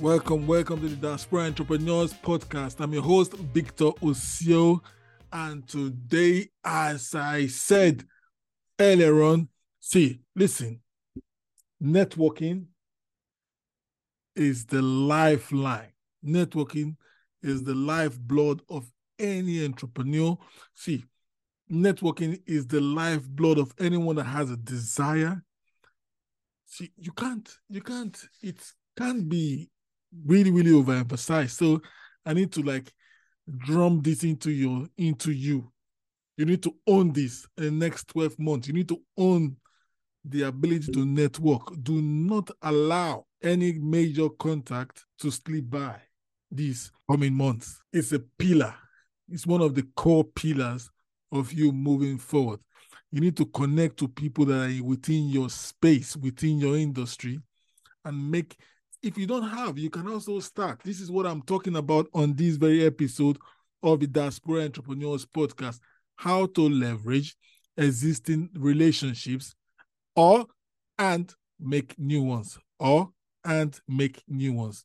Welcome, welcome to the Diaspora Entrepreneurs Podcast. I'm your host, Victor Osio. And today, as I said earlier on, see, listen, networking is the lifeline. Networking is the lifeblood of any entrepreneur. See, networking is the lifeblood of anyone that has a desire. See, you can't, you can't, it can't be really, really overemphasized. So I need to like drum this into your into you. You need to own this in the next 12 months. You need to own the ability to network. Do not allow any major contact to slip by these coming months. It's a pillar. It's one of the core pillars of you moving forward. You need to connect to people that are within your space, within your industry, and make if you don't have, you can also start. This is what I'm talking about on this very episode of the Diaspora Entrepreneurs Podcast how to leverage existing relationships or and make new ones or and make new ones.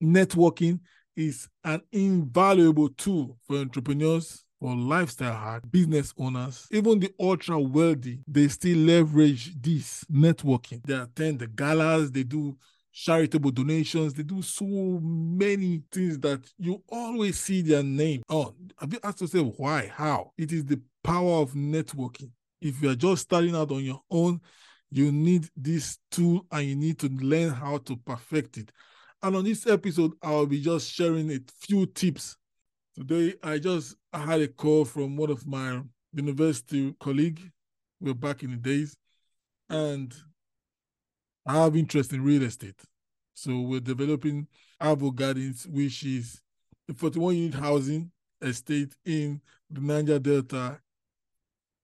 Networking is an invaluable tool for entrepreneurs, for lifestyle hack, business owners, even the ultra wealthy. They still leverage this networking. They attend the galas, they do charitable donations. They do so many things that you always see their name on. Have you asked yourself why? How? It is the power of networking. If you are just starting out on your own, you need this tool and you need to learn how to perfect it. And on this episode, I'll be just sharing a few tips. Today, I just had a call from one of my university colleague. We're back in the days, and I have interest in real estate. So we're developing Avo Gardens, which is a 41 unit housing estate in the Niger Delta,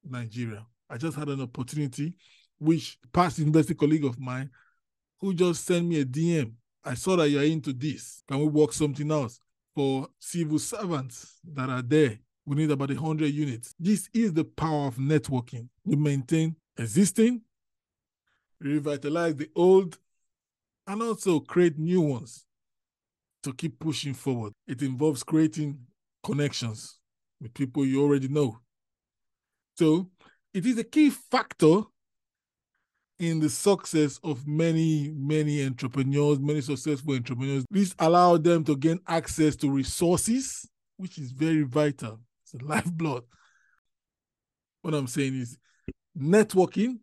Nigeria. I just had an opportunity, which past university colleague of mine who just sent me a DM. I saw that you're into this. Can we work something else for civil servants that are there? We need about 100 units. This is the power of networking. We maintain existing revitalize the old, and also create new ones to keep pushing forward. It involves creating connections with people you already know. So it is a key factor in the success of many, many entrepreneurs, many successful entrepreneurs. This allows them to gain access to resources, which is very vital. It's the lifeblood. What I'm saying is networking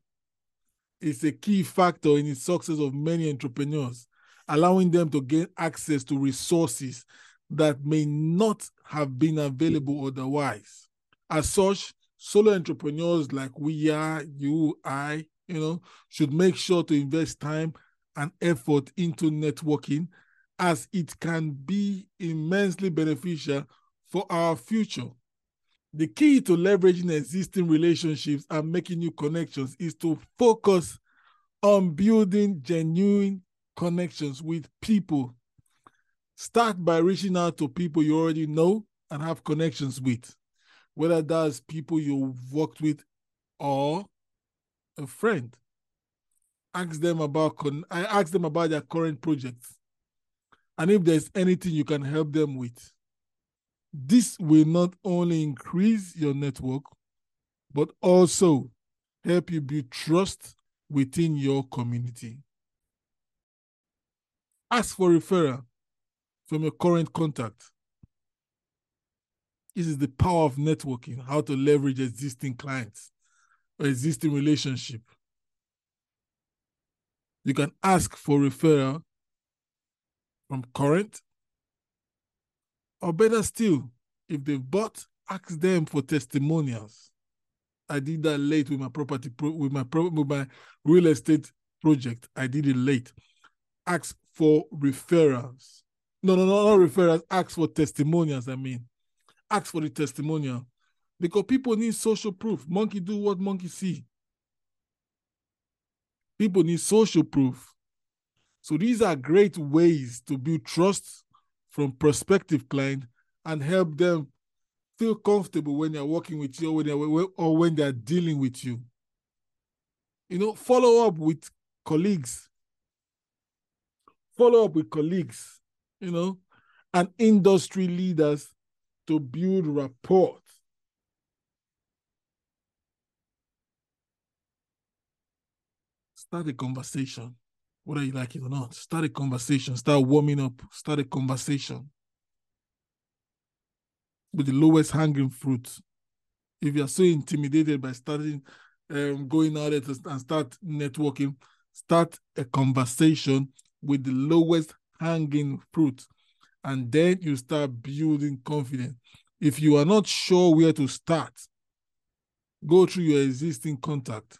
is a key factor in the success of many entrepreneurs, allowing them to gain access to resources that may not have been available otherwise. As such, solo entrepreneurs like we are, you, I, you know, should make sure to invest time and effort into networking as it can be immensely beneficial for our future. The key to leveraging existing relationships and making new connections is to focus on building genuine connections with people. Start by reaching out to people you already know and have connections with, whether that's people you've worked with or a friend. Ask them about I ask them about their current projects and if there's anything you can help them with. This will not only increase your network, but also help you build trust within your community. Ask for referral from your current contact. This is the power of networking, how to leverage existing clients or existing relationship. You can ask for referral from current or better still, if they've bought, ask them for testimonials. I did that late with my property with my with my real estate project. I did it late. Ask for referrals. No, no, no, not referrals. Ask for testimonials. I mean, ask for the testimonial because people need social proof. Monkey do what monkey see. People need social proof. So these are great ways to build trust from prospective client and help them feel comfortable when they're working with you or when they're, or when they're dealing with you. You know, follow up with colleagues. follow up with colleagues, you know, and industry leaders to build rapport. Start a conversation, whether you like it or not. Start a conversation, start warming up, start a conversation with the lowest hanging fruit. If you are so intimidated by starting um, going out and start networking, start a conversation with the lowest hanging fruit. And then you start building confidence. If you are not sure where to start, go through your existing contact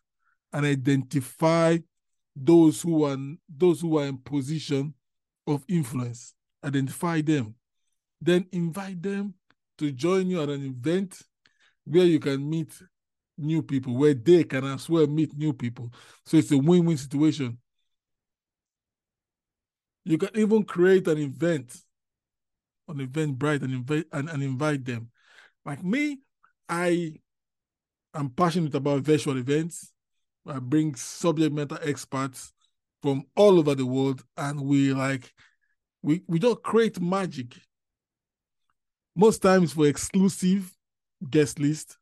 and identify those who are those who are in position of influence. Identify them. Then invite them to join you at an event where you can meet new people, where they can as well meet new people. So it's a win-win situation. You can even create an event, an Eventbrite, and invite and, and invite them. Like me, I am passionate about virtual events. I bring subject matter experts from all over the world, and we like we we don't create magic. Most times for exclusive guest list.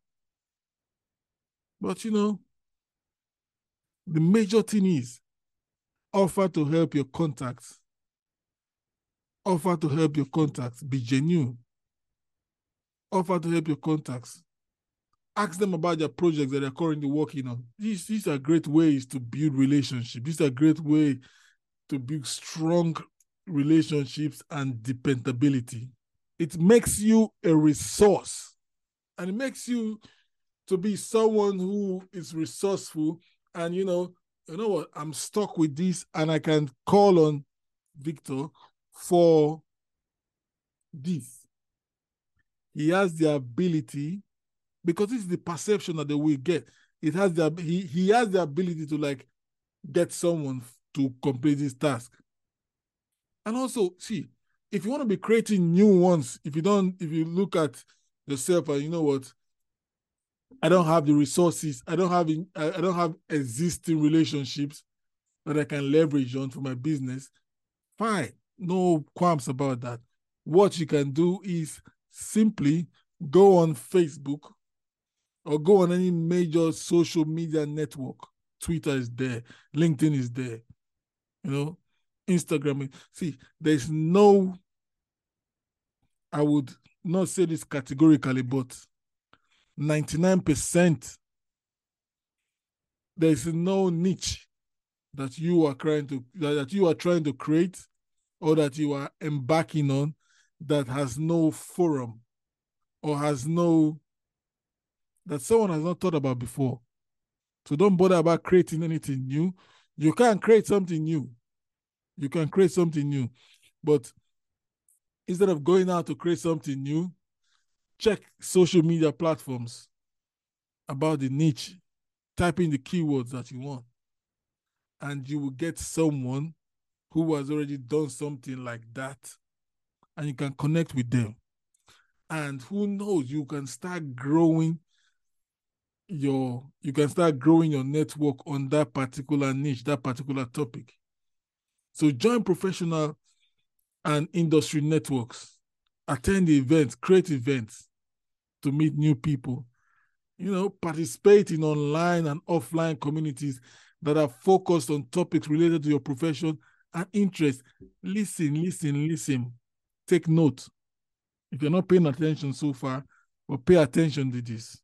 But you know, the major thing is offer to help your contacts Offer to help your contacts. Be genuine. Offer to help your contacts. Ask them about their projects that they're currently working on. These, these are great ways to build relationships. These are great way to build strong relationships and dependability. It makes you a resource and it makes you to be someone who is resourceful and you know you know what i'm stuck with this and i can call on victor for this. He has the ability, because it's the perception that they will get. It has the he he has the ability to like get someone to complete this task. And also, see, if you want to be creating new ones, if you don't, if you look at yourself and you know what, I don't have the resources, I don't have I don't have existing relationships that I can leverage on for my business. Fine no qualms about that. What you can do is simply go on Facebook or go on any major social media network. Twitter is there, LinkedIn is there, you know, Instagram. See, there's no, I would not say this categorically, but 99% there's no niche that you are trying to that you are trying to create or that you are embarking on that has no forum or has no that someone has not thought about before. So don't bother about creating anything new. You can create something new. You can create something new. But instead of going out to create something new, check social media platforms about the niche, type in the keywords that you want, and you will get someone who has already done something like that and you can connect with them. And who knows you can start growing your you can start growing your network on that particular niche that particular topic. So join professional and industry networks attend events create events to meet new people you know participate in online and offline communities that are focused on topics related to your profession and interest. Listen, listen, listen. Take note. If you're not paying attention so far, but pay attention to this.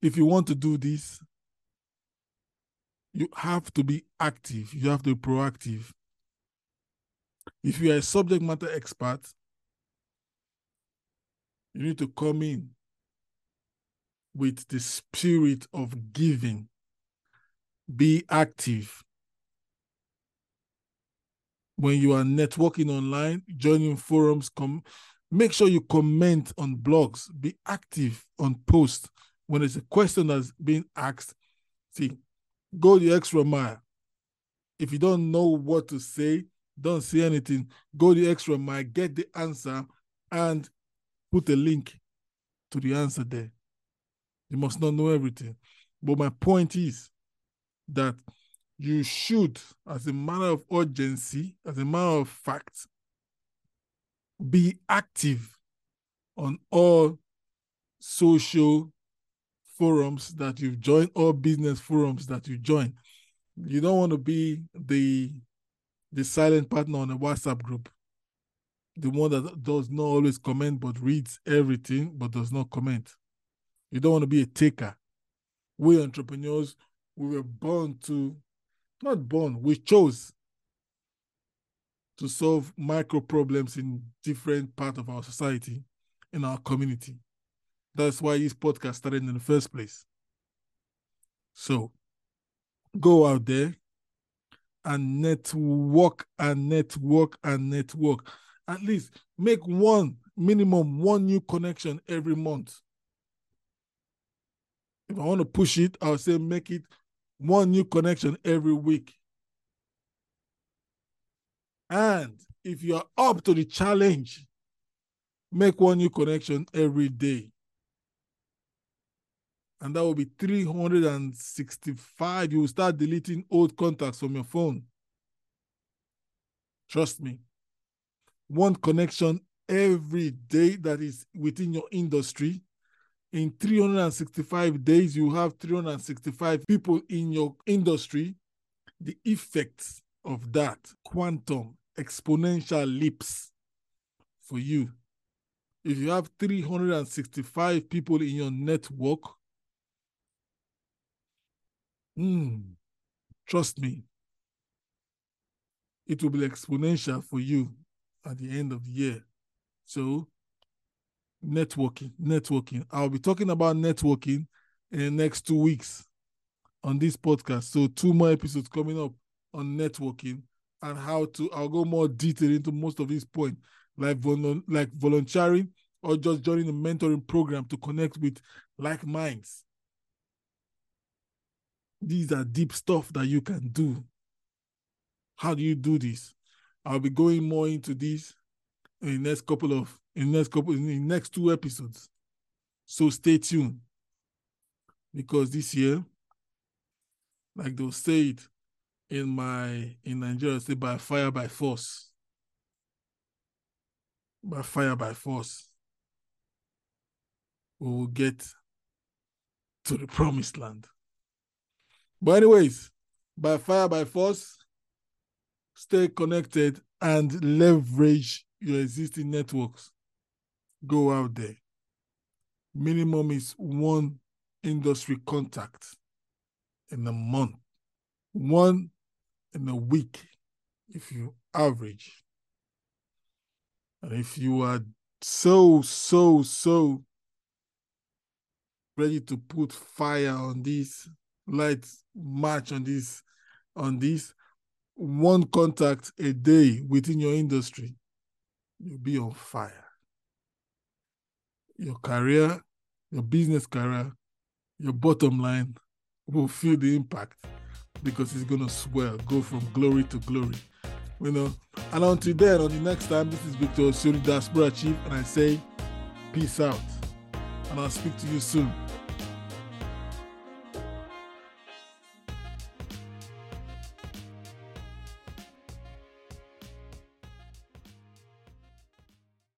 If you want to do this, you have to be active. You have to be proactive. If you are a subject matter expert, you need to come in with the spirit of giving. Be active when you are networking online, joining forums, come make sure you comment on blogs, be active on posts. When there's a question that's being asked, see, go the extra mile. If you don't know what to say, don't see anything. Go the extra mile, get the answer, and put a link to the answer there. You must not know everything. But my point is that you should, as a matter of urgency, as a matter of fact, be active on all social forums that you've joined, all business forums that you join. You don't want to be the the silent partner on a WhatsApp group, the one that does not always comment but reads everything but does not comment. You don't want to be a taker. We entrepreneurs, we were born to, not born, we chose to solve micro problems in different parts of our society, in our community. That's why this podcast started in the first place. So go out there and network and network and network. At least make one minimum one new connection every month. If I want to push it, I'll say make it one new connection every week. And if you're up to the challenge, make one new connection every day. And that will be 365. You will start deleting old contacts from your phone. Trust me. One connection every day that is within your industry. In 365 days, you have 365 people in your industry. The effects of that quantum exponential leaps for you. If you have 365 people in your network, mm, trust me, it will be exponential for you at the end of the year. So, networking, networking. I'll be talking about networking in the next two weeks on this podcast. So, two more episodes coming up on networking and how to I'll go more detail into most of these points, like like volunteering or just joining the mentoring program to connect with like minds. These are deep stuff that you can do. How do you do this? I'll be going more into this in the next couple of in the next couple in the next two episodes. So stay tuned. Because this year, like they'll say it, in my in Nigeria say by fire by force. By fire by force. We will get to the promised land. But anyways, by fire by force, stay connected and leverage your existing networks. Go out there. Minimum is one industry contact in a month. One in a week if you average. And if you are so, so, so ready to put fire on this, light match on this, on this, one contact a day within your industry, you'll be on fire. Your career, your business career, your bottom line will feel the impact because it's gonna swell, go from glory to glory. You know. And until then, on the next time, this is Victor Suri Diaspora Chief, and I say peace out. And I'll speak to you soon.